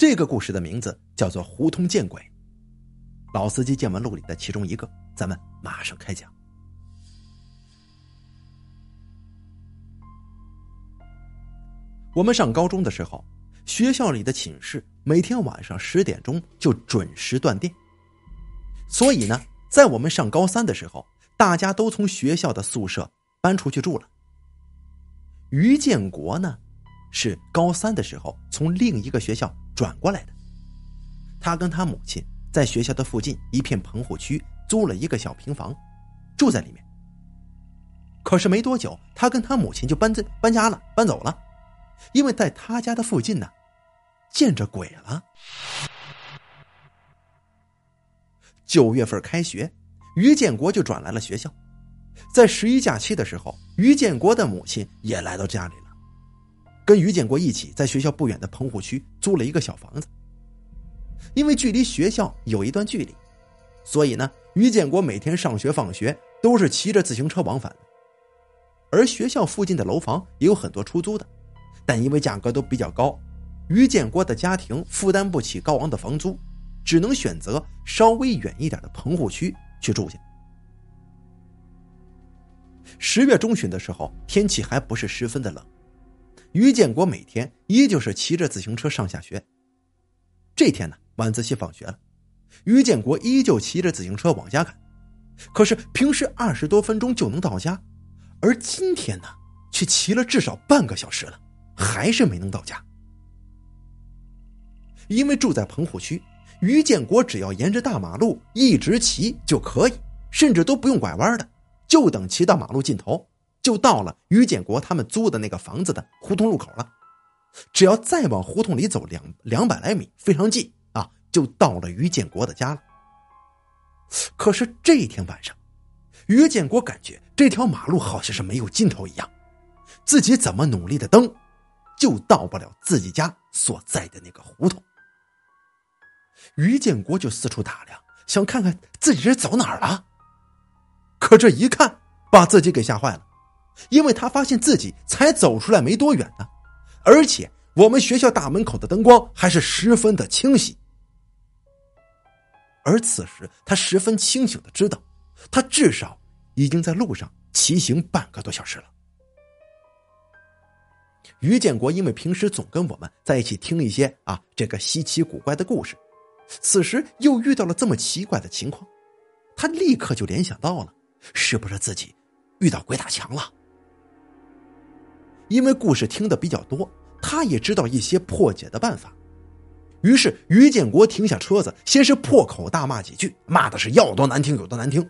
这个故事的名字叫做《胡同见鬼》。老司机见闻录里的其中一个，咱们马上开讲。我们上高中的时候，学校里的寝室每天晚上十点钟就准时断电，所以呢，在我们上高三的时候，大家都从学校的宿舍搬出去住了。于建国呢，是高三的时候从另一个学校转过来的，他跟他母亲。在学校的附近一片棚户区租了一个小平房，住在里面。可是没多久，他跟他母亲就搬这搬家了，搬走了，因为在他家的附近呢，见着鬼了。九月份开学，于建国就转来了学校。在十一假期的时候，于建国的母亲也来到家里了，跟于建国一起在学校不远的棚户区租了一个小房子。因为距离学校有一段距离，所以呢，于建国每天上学放学都是骑着自行车往返。而学校附近的楼房也有很多出租的，但因为价格都比较高，于建国的家庭负担不起高昂的房租，只能选择稍微远一点的棚户区去住下。十月中旬的时候，天气还不是十分的冷，于建国每天依旧是骑着自行车上下学。这天呢。晚自习放学了，于建国依旧骑着自行车往家赶。可是平时二十多分钟就能到家，而今天呢，却骑了至少半个小时了，还是没能到家。因为住在棚户区，于建国只要沿着大马路一直骑就可以，甚至都不用拐弯的，就等骑到马路尽头，就到了于建国他们租的那个房子的胡同路口了。只要再往胡同里走两两百来米，非常近啊。就到了于建国的家了。可是这一天晚上，于建国感觉这条马路好像是没有尽头一样，自己怎么努力的蹬，就到不了自己家所在的那个胡同。于建国就四处打量，想看看自己这走哪儿了。可这一看，把自己给吓坏了，因为他发现自己才走出来没多远呢，而且我们学校大门口的灯光还是十分的清晰。而此时，他十分清醒的知道，他至少已经在路上骑行半个多小时了。于建国因为平时总跟我们在一起听一些啊这个稀奇古怪的故事，此时又遇到了这么奇怪的情况，他立刻就联想到了，是不是自己遇到鬼打墙了？因为故事听的比较多，他也知道一些破解的办法。于是，于建国停下车子，先是破口大骂几句，骂的是要多难听有多难听，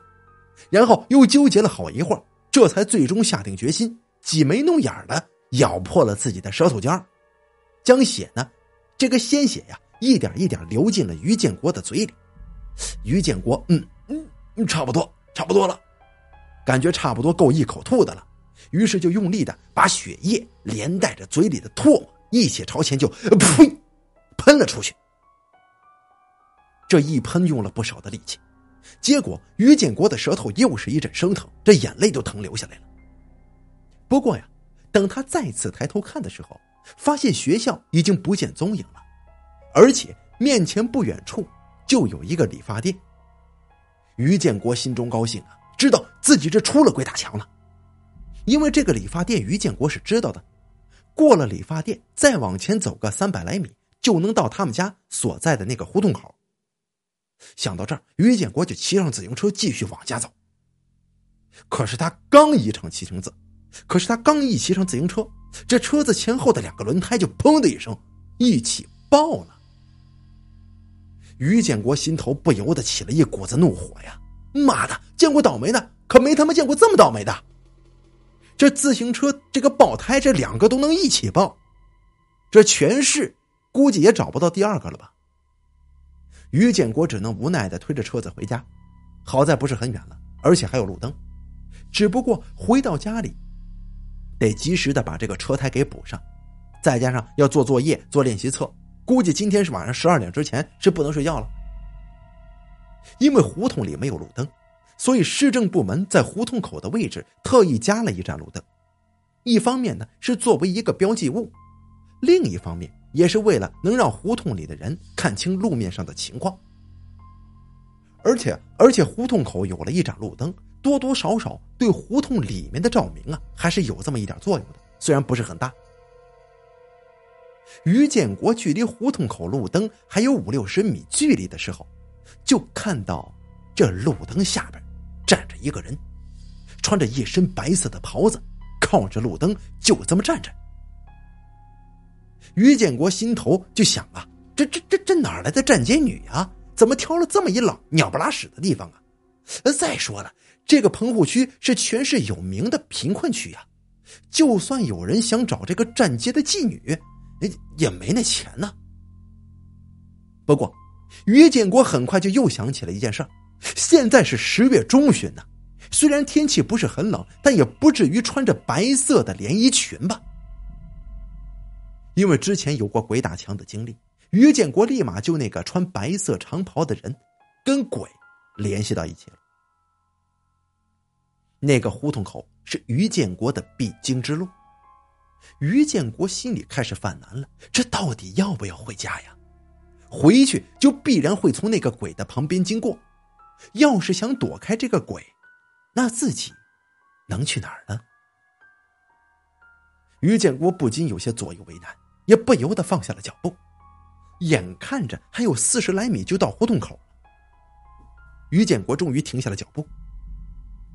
然后又纠结了好一会儿，这才最终下定决心，挤眉弄眼的咬破了自己的舌头尖儿将血呢，这个鲜血呀，一点一点流进了于建国的嘴里。于建国，嗯嗯嗯，差不多，差不多了，感觉差不多够一口吐的了，于是就用力的把血液连带着嘴里的唾沫一起朝前就呸。喷了出去，这一喷用了不少的力气，结果于建国的舌头又是一阵生疼，这眼泪都疼流下来了。不过呀，等他再次抬头看的时候，发现学校已经不见踪影了，而且面前不远处就有一个理发店。于建国心中高兴啊，知道自己这出了鬼打墙了，因为这个理发店于建国是知道的，过了理发店再往前走个三百来米。就能到他们家所在的那个胡同口。想到这儿，于建国就骑上自行车继续往家走。可是他刚一上骑行子，可是他刚一骑上自行车，这车子前后的两个轮胎就砰的一声一起爆了。于建国心头不由得起了一股子怒火呀！妈的，见过倒霉的，可没他妈见过这么倒霉的。这自行车这个爆胎，这两个都能一起爆，这全市。估计也找不到第二个了吧。于建国只能无奈的推着车子回家，好在不是很远了，而且还有路灯。只不过回到家里，得及时的把这个车胎给补上，再加上要做作业、做练习册，估计今天是晚上十二点之前是不能睡觉了。因为胡同里没有路灯，所以市政部门在胡同口的位置特意加了一盏路灯，一方面呢是作为一个标记物，另一方面。也是为了能让胡同里的人看清路面上的情况。而且，而且胡同口有了一盏路灯，多多少少对胡同里面的照明啊，还是有这么一点作用的，虽然不是很大。于建国距离胡同口路灯还有五六十米距离的时候，就看到这路灯下边站着一个人，穿着一身白色的袍子，靠着路灯就这么站着。于建国心头就想啊，这这这这哪来的站街女啊？怎么挑了这么一老鸟不拉屎的地方啊？再说了，这个棚户区是全市有名的贫困区呀，就算有人想找这个站街的妓女，也没那钱呢。不过，于建国很快就又想起了一件事儿现在是十月中旬呢，虽然天气不是很冷，但也不至于穿着白色的连衣裙吧？因为之前有过鬼打墙的经历。于建国立马就那个穿白色长袍的人，跟鬼联系到一起了。那个胡同口是于建国的必经之路，于建国心里开始犯难了：这到底要不要回家呀？回去就必然会从那个鬼的旁边经过，要是想躲开这个鬼，那自己能去哪儿呢？于建国不禁有些左右为难，也不由得放下了脚步。眼看着还有四十来米就到胡同口，于建国终于停下了脚步，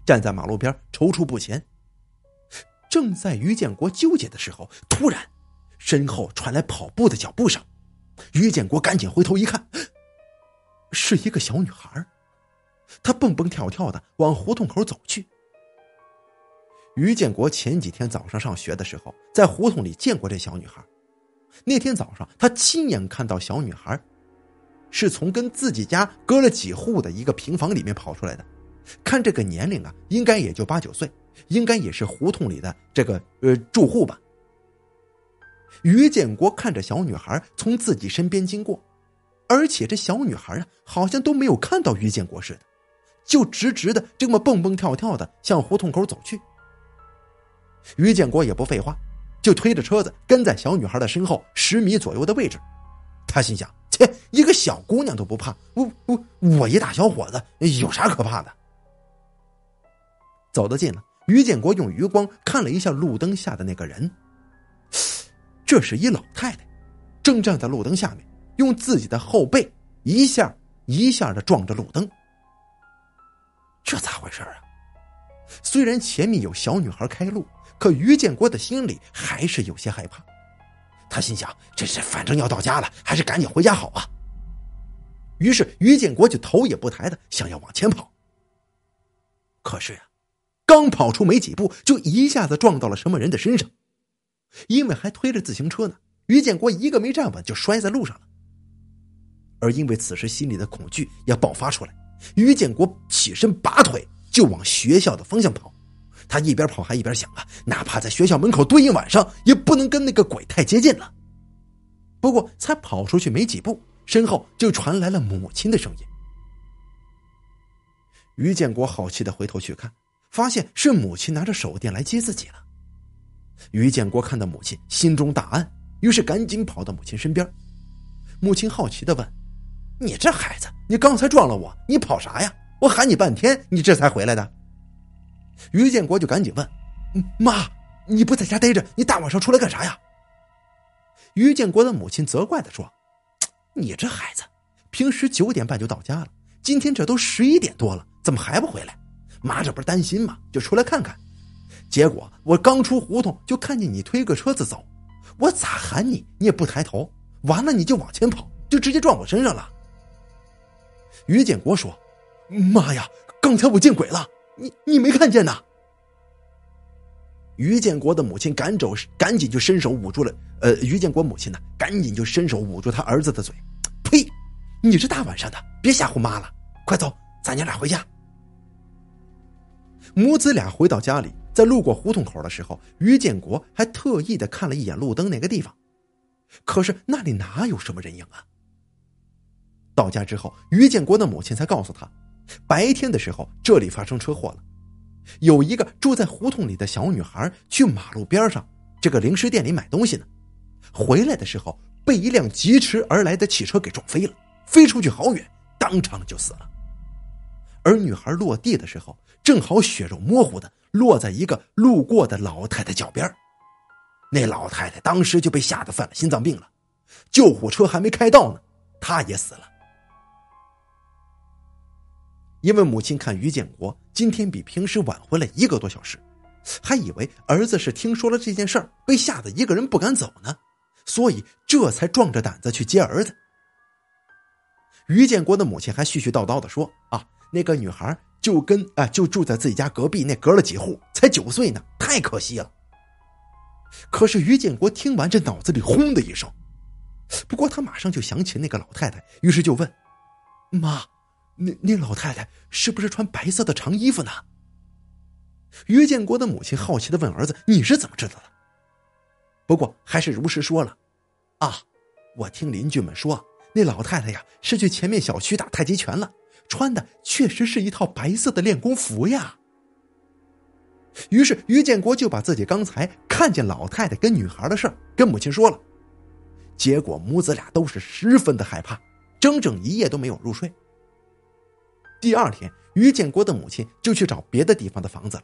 站在马路边踌躇不前。正在于建国纠结的时候，突然身后传来跑步的脚步声，于建国赶紧回头一看，是一个小女孩，她蹦蹦跳跳的往胡同口走去。于建国前几天早上上学的时候，在胡同里见过这小女孩。那天早上，他亲眼看到小女孩是从跟自己家隔了几户的一个平房里面跑出来的。看这个年龄啊，应该也就八九岁，应该也是胡同里的这个呃住户吧。于建国看着小女孩从自己身边经过，而且这小女孩啊，好像都没有看到于建国似的，就直直的这么蹦蹦跳跳的向胡同口走去。于建国也不废话。就推着车子跟在小女孩的身后十米左右的位置，他心想：切，一个小姑娘都不怕，我我我一大小伙子有啥可怕的？走得近了，于建国用余光看了一下路灯下的那个人，这是一老太太，正站在路灯下面，用自己的后背一下一下的撞着路灯。这咋回事啊？虽然前面有小女孩开路。可于建国的心里还是有些害怕，他心想：这是反正要到家了，还是赶紧回家好啊。于是于建国就头也不抬的想要往前跑。可是呀，刚跑出没几步，就一下子撞到了什么人的身上，因为还推着自行车呢。于建国一个没站稳，就摔在路上了。而因为此时心里的恐惧要爆发出来，于建国起身拔腿就往学校的方向跑。他一边跑还一边想啊，哪怕在学校门口蹲一晚上，也不能跟那个鬼太接近了。不过才跑出去没几步，身后就传来了母亲的声音。于建国好奇的回头去看，发现是母亲拿着手电来接自己了。于建国看到母亲，心中大安，于是赶紧跑到母亲身边。母亲好奇的问：“你这孩子，你刚才撞了我，你跑啥呀？我喊你半天，你这才回来的。”于建国就赶紧问：“妈，你不在家待着，你大晚上出来干啥呀？”于建国的母亲责怪的说：“你这孩子，平时九点半就到家了，今天这都十一点多了，怎么还不回来？妈这不是担心吗？就出来看看。结果我刚出胡同，就看见你推个车子走，我咋喊你，你也不抬头，完了你就往前跑，就直接撞我身上了。”于建国说：“妈呀，刚才我见鬼了！”你你没看见呐？于建国的母亲赶走，赶紧就伸手捂住了。呃，于建国母亲呢，赶紧就伸手捂住他儿子的嘴。呸！你这大晚上的，别吓唬妈了。快走，咱娘俩回家。母子俩回到家里，在路过胡同口的时候，于建国还特意的看了一眼路灯那个地方，可是那里哪有什么人影啊？到家之后，于建国的母亲才告诉他。白天的时候，这里发生车祸了，有一个住在胡同里的小女孩去马路边上这个零食店里买东西呢，回来的时候被一辆疾驰而来的汽车给撞飞了，飞出去好远，当场就死了。而女孩落地的时候，正好血肉模糊的落在一个路过的老太太脚边那老太太当时就被吓得犯了心脏病了，救护车还没开到呢，她也死了。因为母亲看于建国今天比平时晚回来一个多小时，还以为儿子是听说了这件事儿被吓得一个人不敢走呢，所以这才壮着胆子去接儿子。于建国的母亲还絮絮叨叨的说：“啊，那个女孩就跟啊就住在自己家隔壁，那隔了几户，才九岁呢，太可惜了。”可是于建国听完，这脑子里轰的一声。不过他马上就想起那个老太太，于是就问：“妈。”那那老太太是不是穿白色的长衣服呢？于建国的母亲好奇的问儿子：“你是怎么知道的？”不过还是如实说了：“啊，我听邻居们说，那老太太呀是去前面小区打太极拳了，穿的确实是一套白色的练功服呀。”于是于建国就把自己刚才看见老太太跟女孩的事跟母亲说了，结果母子俩都是十分的害怕，整整一夜都没有入睡。第二天，于建国的母亲就去找别的地方的房子了。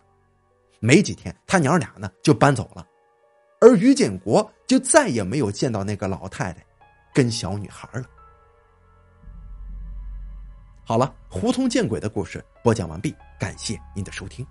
没几天，他娘俩呢就搬走了，而于建国就再也没有见到那个老太太跟小女孩了。好了，胡同见鬼的故事播讲完毕，感谢您的收听。